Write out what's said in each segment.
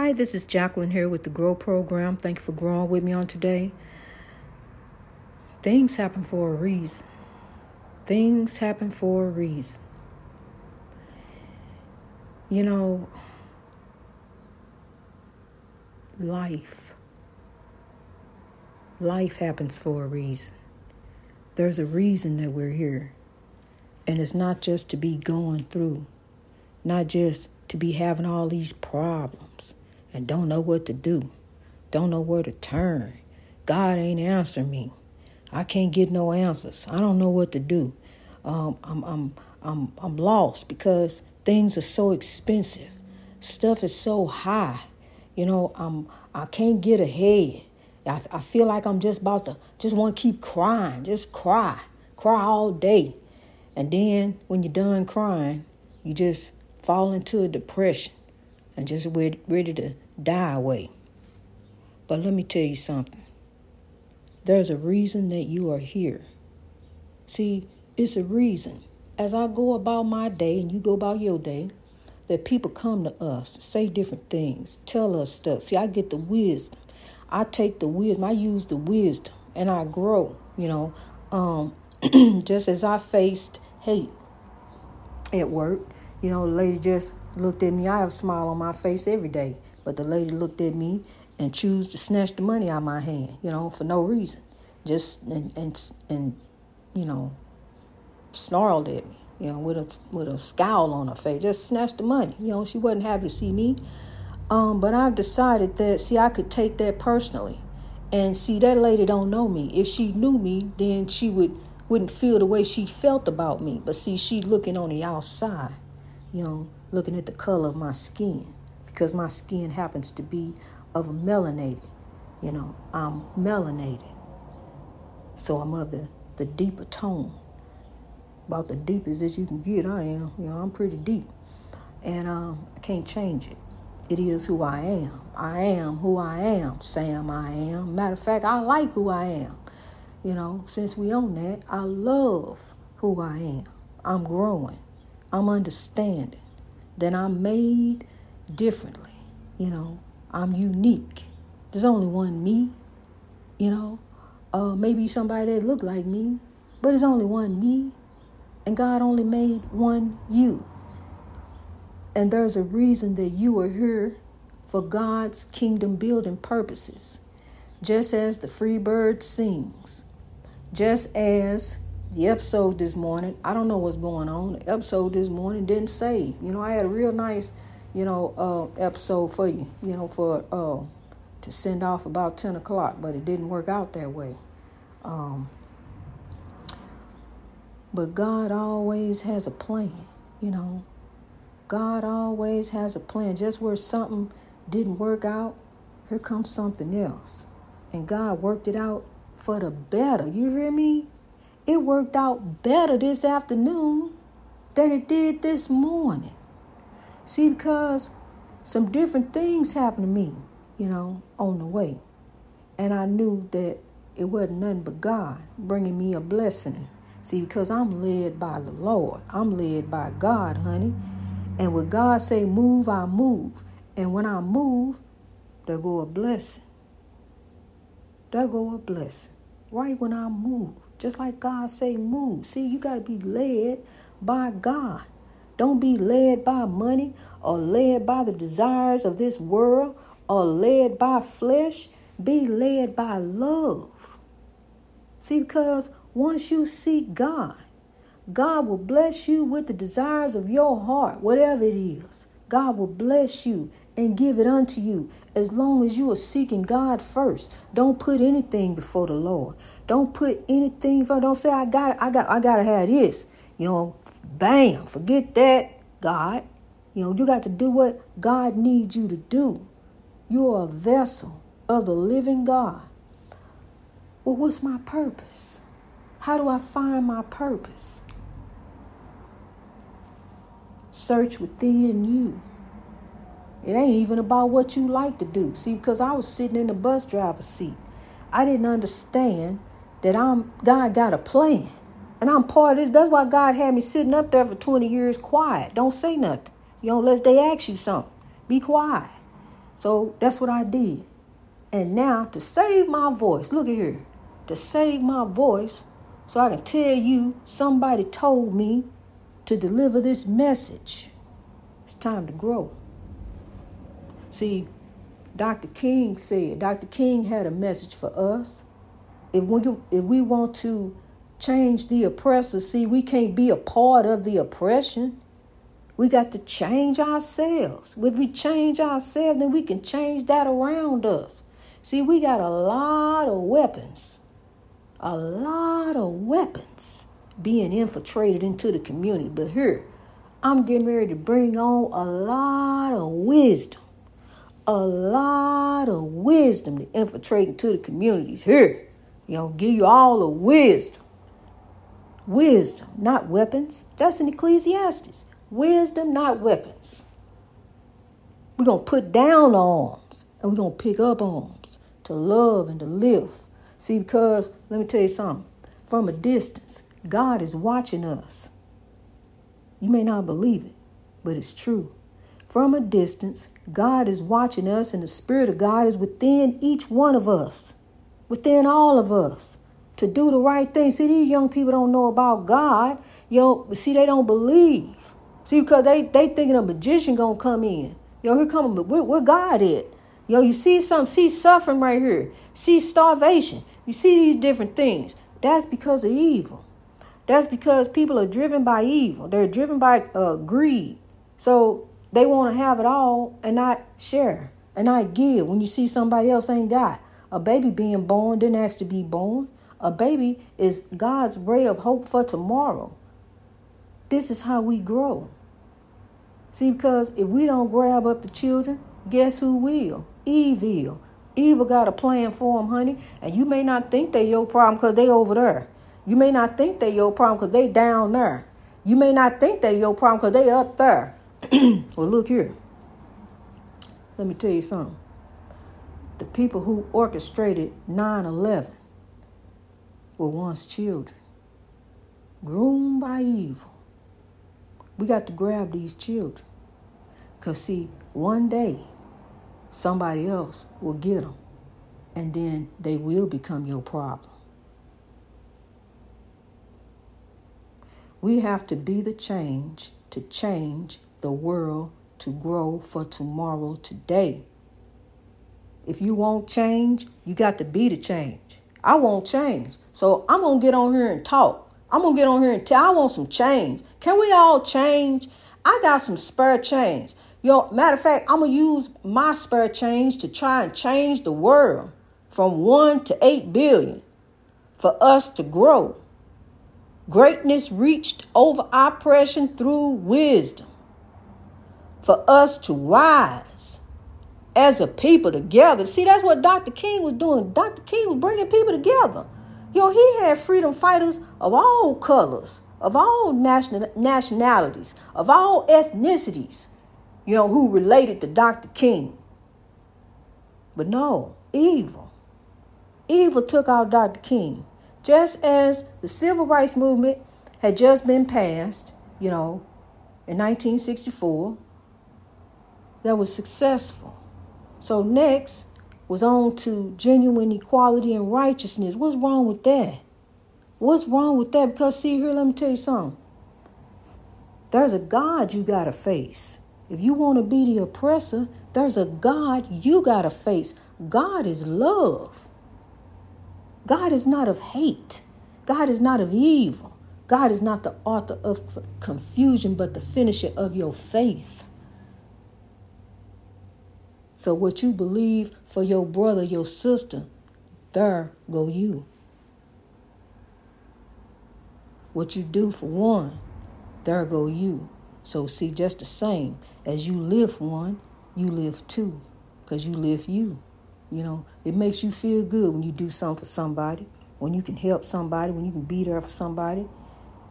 Hi, this is Jacqueline here with the Grow Program. Thank you for growing with me on today. Things happen for a reason. Things happen for a reason. You know, life. Life happens for a reason. There's a reason that we're here. And it's not just to be going through, not just to be having all these problems and don't know what to do, don't know where to turn. God ain't answering me. I can't get no answers. I don't know what to do. Um, I'm, I'm, I'm, I'm lost because things are so expensive. Stuff is so high. You know, I'm, I can't get ahead. I, I feel like I'm just about to, just want to keep crying, just cry, cry all day. And then when you're done crying, you just fall into a depression and just ready to die away. But let me tell you something. There's a reason that you are here. See, it's a reason. As I go about my day and you go about your day, that people come to us, say different things, tell us stuff. See, I get the wisdom. I take the wisdom, I use the wisdom, and I grow, you know. Um, just as I faced hate at work, you know, the lady just looked at me. I have a smile on my face every day. But the lady looked at me and chose to snatch the money out of my hand, you know, for no reason. Just and and and you know, snarled at me, you know, with a with a scowl on her face. Just snatched the money. You know, she wasn't happy to see me. Um, but I've decided that see I could take that personally. And see that lady don't know me. If she knew me, then she would wouldn't feel the way she felt about me. But see, she looking on the outside you know, looking at the color of my skin because my skin happens to be of melanated. You know, I'm melanated. So I'm of the, the deeper tone. About the deepest as you can get, I am. You know, I'm pretty deep. And um, I can't change it. It is who I am. I am who I am. Sam, I am. Matter of fact, I like who I am. You know, since we own that, I love who I am. I'm growing. I'm understanding that I'm made differently. You know, I'm unique. There's only one me, you know. Uh, maybe somebody that look like me, but it's only one me. And God only made one you. And there's a reason that you are here for God's kingdom building purposes. Just as the free bird sings, just as the episode this morning, I don't know what's going on. The episode this morning didn't say. You know, I had a real nice, you know, uh, episode for you, you know, for uh, to send off about 10 o'clock, but it didn't work out that way. Um, but God always has a plan, you know. God always has a plan. Just where something didn't work out, here comes something else. And God worked it out for the better. You hear me? it worked out better this afternoon than it did this morning. See, because some different things happened to me, you know, on the way. And I knew that it wasn't nothing but God bringing me a blessing. See, because I'm led by the Lord, I'm led by God, honey. And when God say move, I move. And when I move, there go a blessing. There go a blessing. Right when I move. Just like God say move. See, you got to be led by God. Don't be led by money or led by the desires of this world or led by flesh. Be led by love. See, because once you seek God, God will bless you with the desires of your heart, whatever it is. God will bless you and give it unto you as long as you are seeking God first. Don't put anything before the Lord. Don't put anything for. Don't say I got I got I gotta have this. You know, bam, forget that, God. You know, you got to do what God needs you to do. You are a vessel of the living God. Well, what's my purpose? How do I find my purpose? Search within you. It ain't even about what you like to do. See, because I was sitting in the bus driver's seat. I didn't understand that I'm God got a plan. And I'm part of this. That's why God had me sitting up there for 20 years quiet. Don't say nothing. You know, unless they ask you something. Be quiet. So that's what I did. And now to save my voice, look at here, to save my voice, so I can tell you somebody told me to deliver this message. It's time to grow. See, Dr. King said, Dr. King had a message for us. If we, if we want to change the oppressor, see, we can't be a part of the oppression. We got to change ourselves. If we change ourselves, then we can change that around us. See, we got a lot of weapons, a lot of weapons being infiltrated into the community. But here, I'm getting ready to bring on a lot of wisdom, a lot of wisdom to infiltrate into the communities. Here, you know, give you all the wisdom. Wisdom, not weapons. That's in Ecclesiastes. Wisdom, not weapons. We're going to put down arms and we're going to pick up arms to love and to live. See, because let me tell you something from a distance, God is watching us. You may not believe it, but it's true. From a distance, God is watching us, and the Spirit of God is within each one of us, within all of us, to do the right thing. See, these young people don't know about God. Yo, see, they don't believe. See, because they they thinking a magician gonna come in. Yo, here come where, where God at? Yo, you see some, see suffering right here. See starvation. You see these different things. That's because of evil. That's because people are driven by evil. They're driven by uh, greed. So they want to have it all and not share and not give. When you see somebody else ain't got a baby being born, didn't ask to be born. A baby is God's ray of hope for tomorrow. This is how we grow. See, because if we don't grab up the children, guess who will? Evil. Evil got a plan for them, honey. And you may not think they your problem because they over there. You may not think they your problem because they down there. You may not think they your problem because they up there. well, look here. Let me tell you something. The people who orchestrated 9 11 were once children, groomed by evil. We got to grab these children. Because, see, one day somebody else will get them, and then they will become your problem. We have to be the change to change the world to grow for tomorrow today. If you won't change, you got to be the change. I won't change. So I'm going to get on here and talk. I'm going to get on here and tell I want some change. Can we all change? I got some spare change. Yo, matter of fact, I'm gonna use my spare change to try and change the world from one to eight billion for us to grow. Greatness reached over oppression through wisdom. For us to rise as a people together. See, that's what Dr. King was doing. Dr. King was bringing people together. Yo, he had freedom fighters of all colors, of all nation- nationalities, of all ethnicities you know, who related to Dr. King. But no, evil. Evil took out Dr. King. Just as the civil rights movement had just been passed, you know, in 1964, that was successful. So next was on to genuine equality and righteousness. What's wrong with that? What's wrong with that? Because see here, let me tell you something. There's a God you gotta face. If you want to be the oppressor, there's a God you got to face. God is love. God is not of hate. God is not of evil. God is not the author of confusion, but the finisher of your faith. So, what you believe for your brother, your sister, there go you. What you do for one, there go you. So, see, just the same as you live one, you live two because you live you. You know, it makes you feel good when you do something for somebody, when you can help somebody, when you can be there for somebody.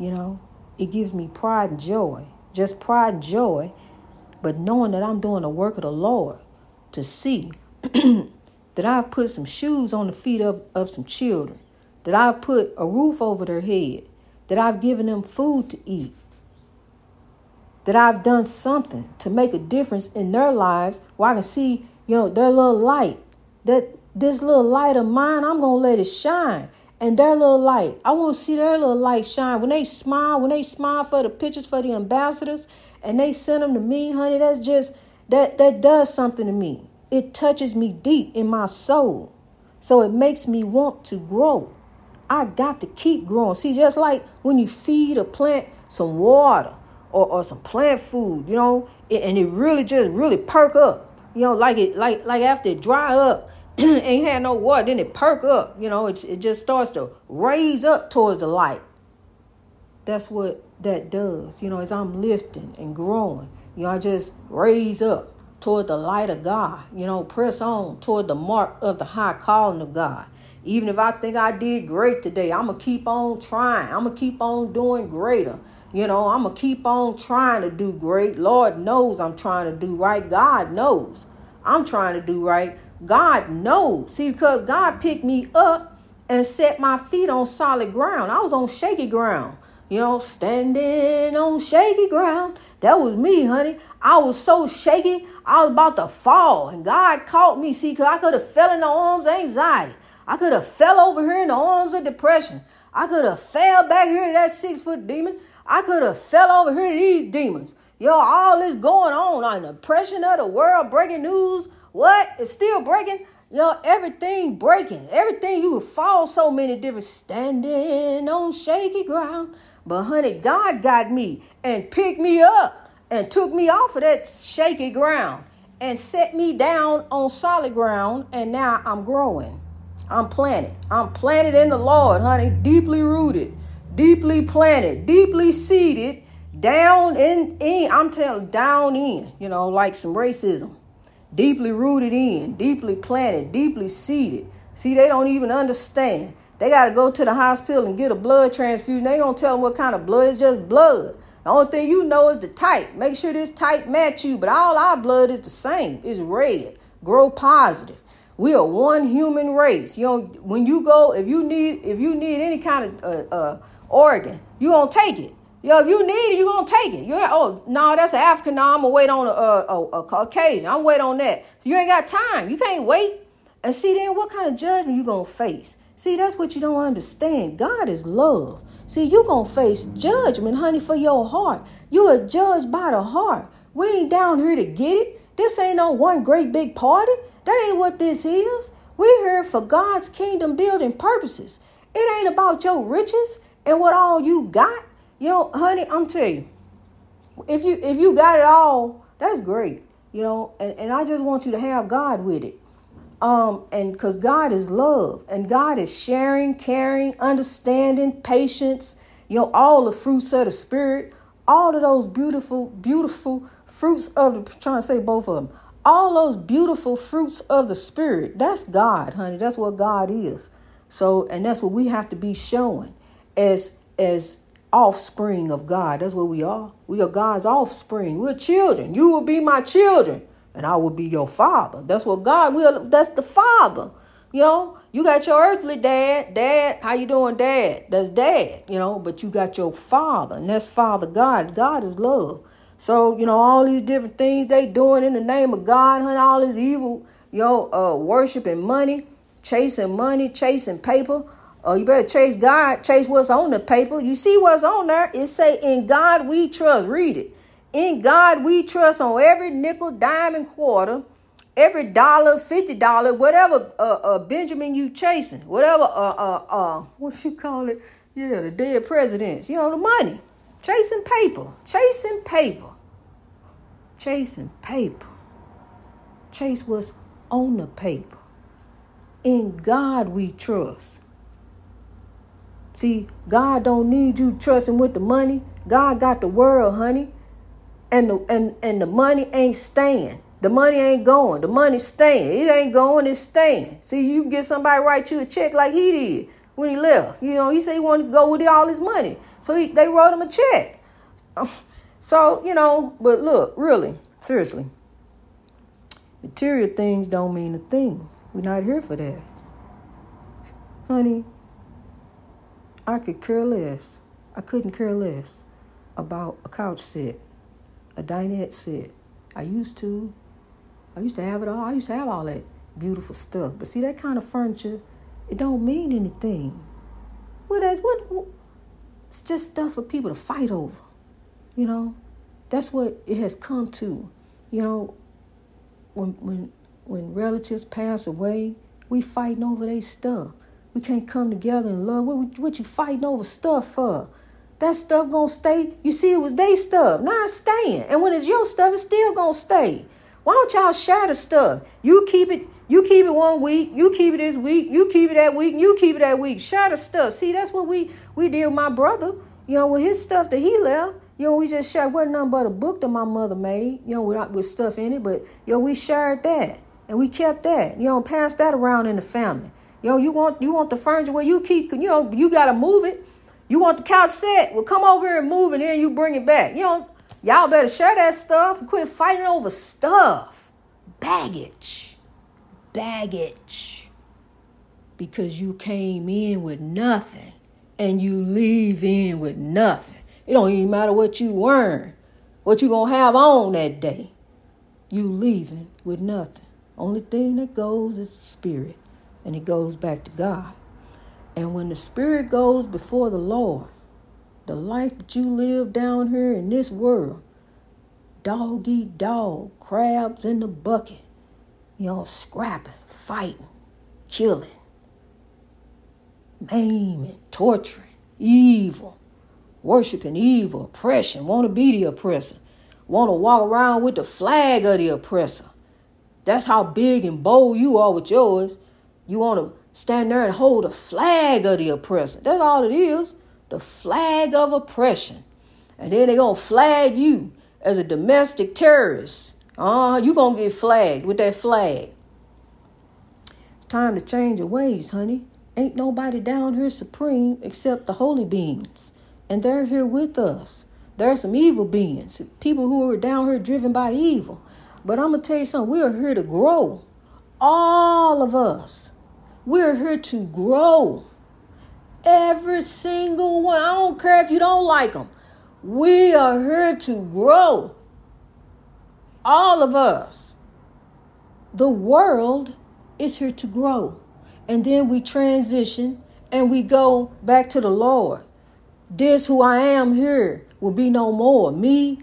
You know, it gives me pride and joy, just pride and joy, but knowing that I'm doing the work of the Lord to see that I've put some shoes on the feet of, of some children, that I've put a roof over their head, that I've given them food to eat, that I've done something to make a difference in their lives where I can see, you know, their little light, that this little light of mine, I'm gonna let it shine. And their little light, I want to see their little light shine. When they smile, when they smile for the pictures for the ambassadors, and they send them to me, honey, that's just that that does something to me. It touches me deep in my soul. So it makes me want to grow. I got to keep growing. See, just like when you feed a plant some water or, or some plant food, you know, and it really just really perk up. You know, like it like like after it dry up, ain't had no water, then it perk up. You know, it, it just starts to raise up towards the light. That's what that does. You know, as I'm lifting and growing, you know, just raise up toward the light of God. You know, press on toward the mark of the high calling of God. Even if I think I did great today, I'm going to keep on trying. I'm going to keep on doing greater. You know, I'm going to keep on trying to do great. Lord knows I'm trying to do right. God knows I'm trying to do right. God knows. See, because God picked me up and set my feet on solid ground. I was on shaky ground. You know, standing on shaky ground. That was me, honey. I was so shaky, I was about to fall. And God caught me. See, because I could have fell in the arms of anxiety. I could have fell over here in the arms of depression. I could have fell back here to that six foot demon. I could have fell over here to these demons. Yo, all this going on on the oppression of the world, breaking news. What? It's still breaking. Yo, everything breaking. Everything you would fall so many different standing on shaky ground. But honey, God got me and picked me up and took me off of that shaky ground and set me down on solid ground. And now I'm growing. I'm planted. I'm planted in the Lord, honey, deeply rooted, deeply planted, deeply seated, down in, in I'm telling down in, you know, like some racism. Deeply rooted in, deeply planted, deeply seated. See, they don't even understand. They got to go to the hospital and get a blood transfusion. They don't tell them what kind of blood. It's just blood. The only thing you know is the type. Make sure this type match you. But all our blood is the same. It's red. Grow positive. We are one human race. You know, when you go, if you need, if you need any kind of uh, uh, organ, you gonna take it. Yo, if you need it, you gonna take it. You're oh no, that's an African. No, I'm gonna wait on a, a, a Caucasian. I'm wait on that. You ain't got time. You can't wait. And see then what kind of judgment you gonna face? See, that's what you don't understand. God is love. See, you're gonna face judgment, honey, for your heart. You are judged by the heart. We ain't down here to get it. This ain't no one great big party. That ain't what this is. We're here for God's kingdom building purposes. It ain't about your riches and what all you got. You know, honey, I'm telling you, if you if you got it all, that's great. You know, and, and I just want you to have God with it. Um, and because God is love and God is sharing, caring, understanding, patience, you know, all the fruits of the spirit, all of those beautiful, beautiful fruits of the trying to say both of them all those beautiful fruits of the spirit that's god honey that's what god is. So and that's what we have to be showing as as offspring of god. That's what we are. We are god's offspring. We're children. You will be my children and i will be your father that's what god will that's the father you know you got your earthly dad dad how you doing dad that's dad you know but you got your father and that's father god god is love so, you know, all these different things they doing in the name of God, and all this evil, you know, uh, worshiping money, chasing money, chasing paper. Uh, you better chase God, chase what's on the paper. You see what's on there? It say, in God we trust. Read it. In God we trust on every nickel, dime, and quarter, every dollar, fifty dollar, whatever uh, uh, Benjamin you chasing, whatever uh uh uh what you call it? Yeah, the dead presidents. You know the money, chasing paper, chasing paper chasing paper. Chase what's on the paper. In God we trust. See, God don't need you trusting with the money. God got the world, honey. And the and, and the money ain't staying. The money ain't going. The money's staying. It ain't going, it's staying. See, you can get somebody write you a check like he did when he left. You know, he said he wanted to go with all his money. So he, they wrote him a check. So, you know, but look, really, Seriously. Material things don't mean a thing. We're not here for that. Honey, I could care less. I couldn't care less about a couch set, a dinette set. I used to. I used to have it all. I used to have all that beautiful stuff. But see, that kind of furniture, it don't mean anything. What? What? what it's just stuff for people to fight over. You know, that's what it has come to. You know, when when when relatives pass away, we fighting over their stuff. We can't come together in love. What, what you fighting over stuff for? That stuff gonna stay. You see, it was they stuff. Now it's staying. And when it's your stuff, it's still gonna stay. Why don't y'all share the stuff? You keep it, you keep it one week, you keep it this week, you keep it that week, you keep it that week. Share the stuff. See, that's what we we did with my brother. You know, with his stuff that he left. You know, we just shared wasn't nothing but a book that my mother made, you know, with, with stuff in it, but you know, we shared that. And we kept that. You know, pass that around in the family. You know, you want you want the furniture where you keep, you know, you gotta move it. You want the couch set? Well, come over here and move and then you bring it back. You know, y'all better share that stuff and quit fighting over stuff. Baggage. Baggage. Because you came in with nothing and you leave in with nothing. It don't even matter what you earn, what you gonna have on that day. You leaving with nothing. Only thing that goes is the spirit, and it goes back to God. And when the Spirit goes before the Lord, the life that you live down here in this world, dog eat dog, crabs in the bucket, y'all scrapping, fighting, killing, maiming, torturing, evil, worshiping evil, oppression, want to be the oppressor, want to walk around with the flag of the oppressor. That's how big and bold you are with yours. You want to stand there and hold the flag of the oppressor. That's all it is the flag of oppression. And then they're going to flag you as a domestic terrorist. Uh, you're going to get flagged with that flag. It's time to change your ways, honey. Ain't nobody down here supreme except the holy beings. And they're here with us. There are some evil beings, people who are down here driven by evil. But I'm going to tell you something. We are here to grow. All of us. We're here to grow. Every single one. I don't care if you don't like them. We are here to grow. All of us. The world is here to grow. And then we transition and we go back to the Lord. This who I am here will be no more. Me,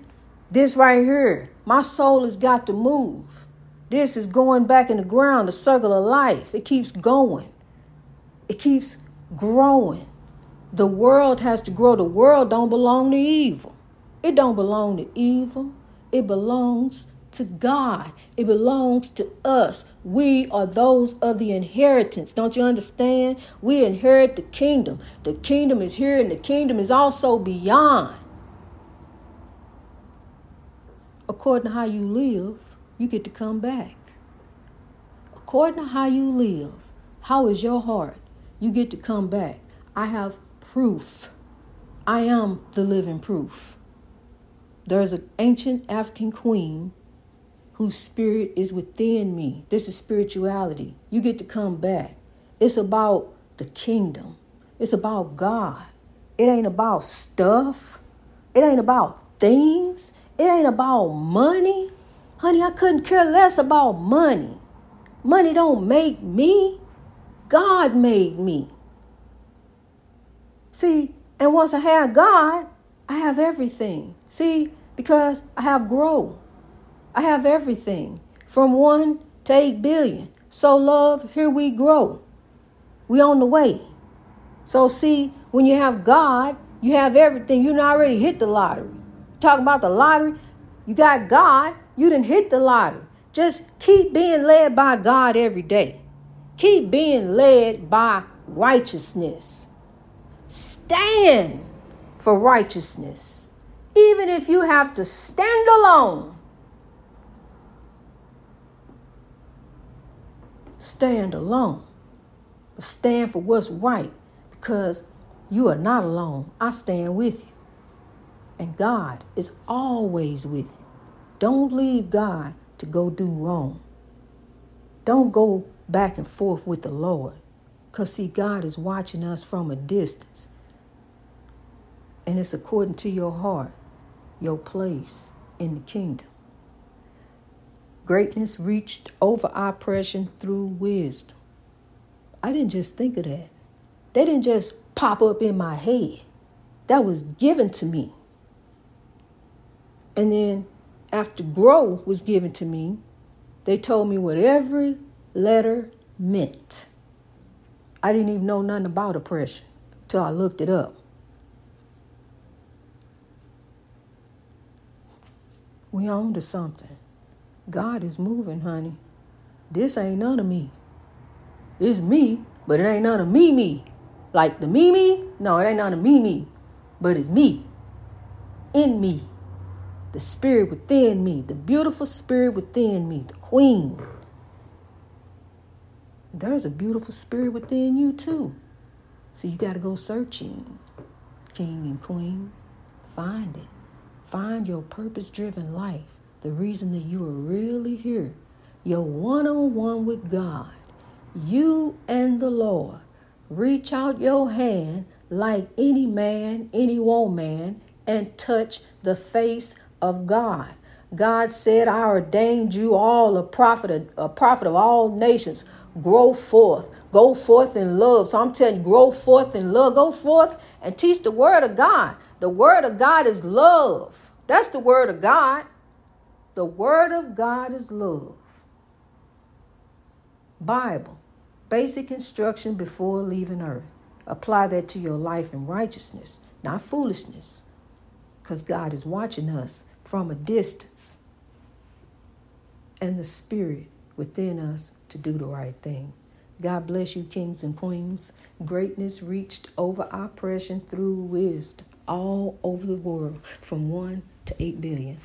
this right here. My soul has got to move. This is going back in the ground, the circle of life. It keeps going, it keeps growing. The world has to grow. The world don't belong to evil. It don't belong to evil. It belongs to God. It belongs to us. We are those of the inheritance. Don't you understand? We inherit the kingdom. The kingdom is here and the kingdom is also beyond. According to how you live, you get to come back. According to how you live, how is your heart? You get to come back. I have proof. I am the living proof. There's an ancient African queen whose spirit is within me. This is spirituality. You get to come back. It's about the kingdom, it's about God. It ain't about stuff, it ain't about things, it ain't about money. Honey, I couldn't care less about money. Money don't make me. God made me. See, and once I have God, I have everything. See, because I have growth. I have everything from one to eight billion. So, love, here we grow. We on the way. So, see, when you have God, you have everything. You already hit the lottery. Talk about the lottery. You got God, you didn't hit the lottery. Just keep being led by God every day. Keep being led by righteousness. Stand for righteousness. Even if you have to stand alone, stand alone. But stand for what's right because you are not alone. I stand with you. And God is always with you. Don't leave God to go do wrong. Don't go back and forth with the Lord. Because, see, God is watching us from a distance. And it's according to your heart, your place in the kingdom. Greatness reached over oppression through wisdom. I didn't just think of that. They didn't just pop up in my head. That was given to me. And then after grow was given to me, they told me what every letter meant. I didn't even know nothing about oppression till I looked it up. We on to something. God is moving, honey. This ain't none of me. It's me, but it ain't none of me, me. Like the me, me? No, it ain't none of me, me. But it's me. In me. The spirit within me. The beautiful spirit within me. The queen. There's a beautiful spirit within you, too. So you got to go searching, king and queen. Find it. Find your purpose driven life, the reason that you are really here, your one on one with God, you and the Lord. Reach out your hand like any man, any woman, and touch the face of God. God said, I ordained you all a prophet, a prophet of all nations. Grow forth. Go forth in love. So I'm telling you, grow forth in love. Go forth and teach the word of God. The word of God is love. That's the word of God. The word of God is love. Bible, basic instruction before leaving earth. Apply that to your life in righteousness, not foolishness, because God is watching us from a distance and the spirit within us to do the right thing. God bless you, kings and queens. Greatness reached over oppression through wisdom all over the world from 1 to 8 billion.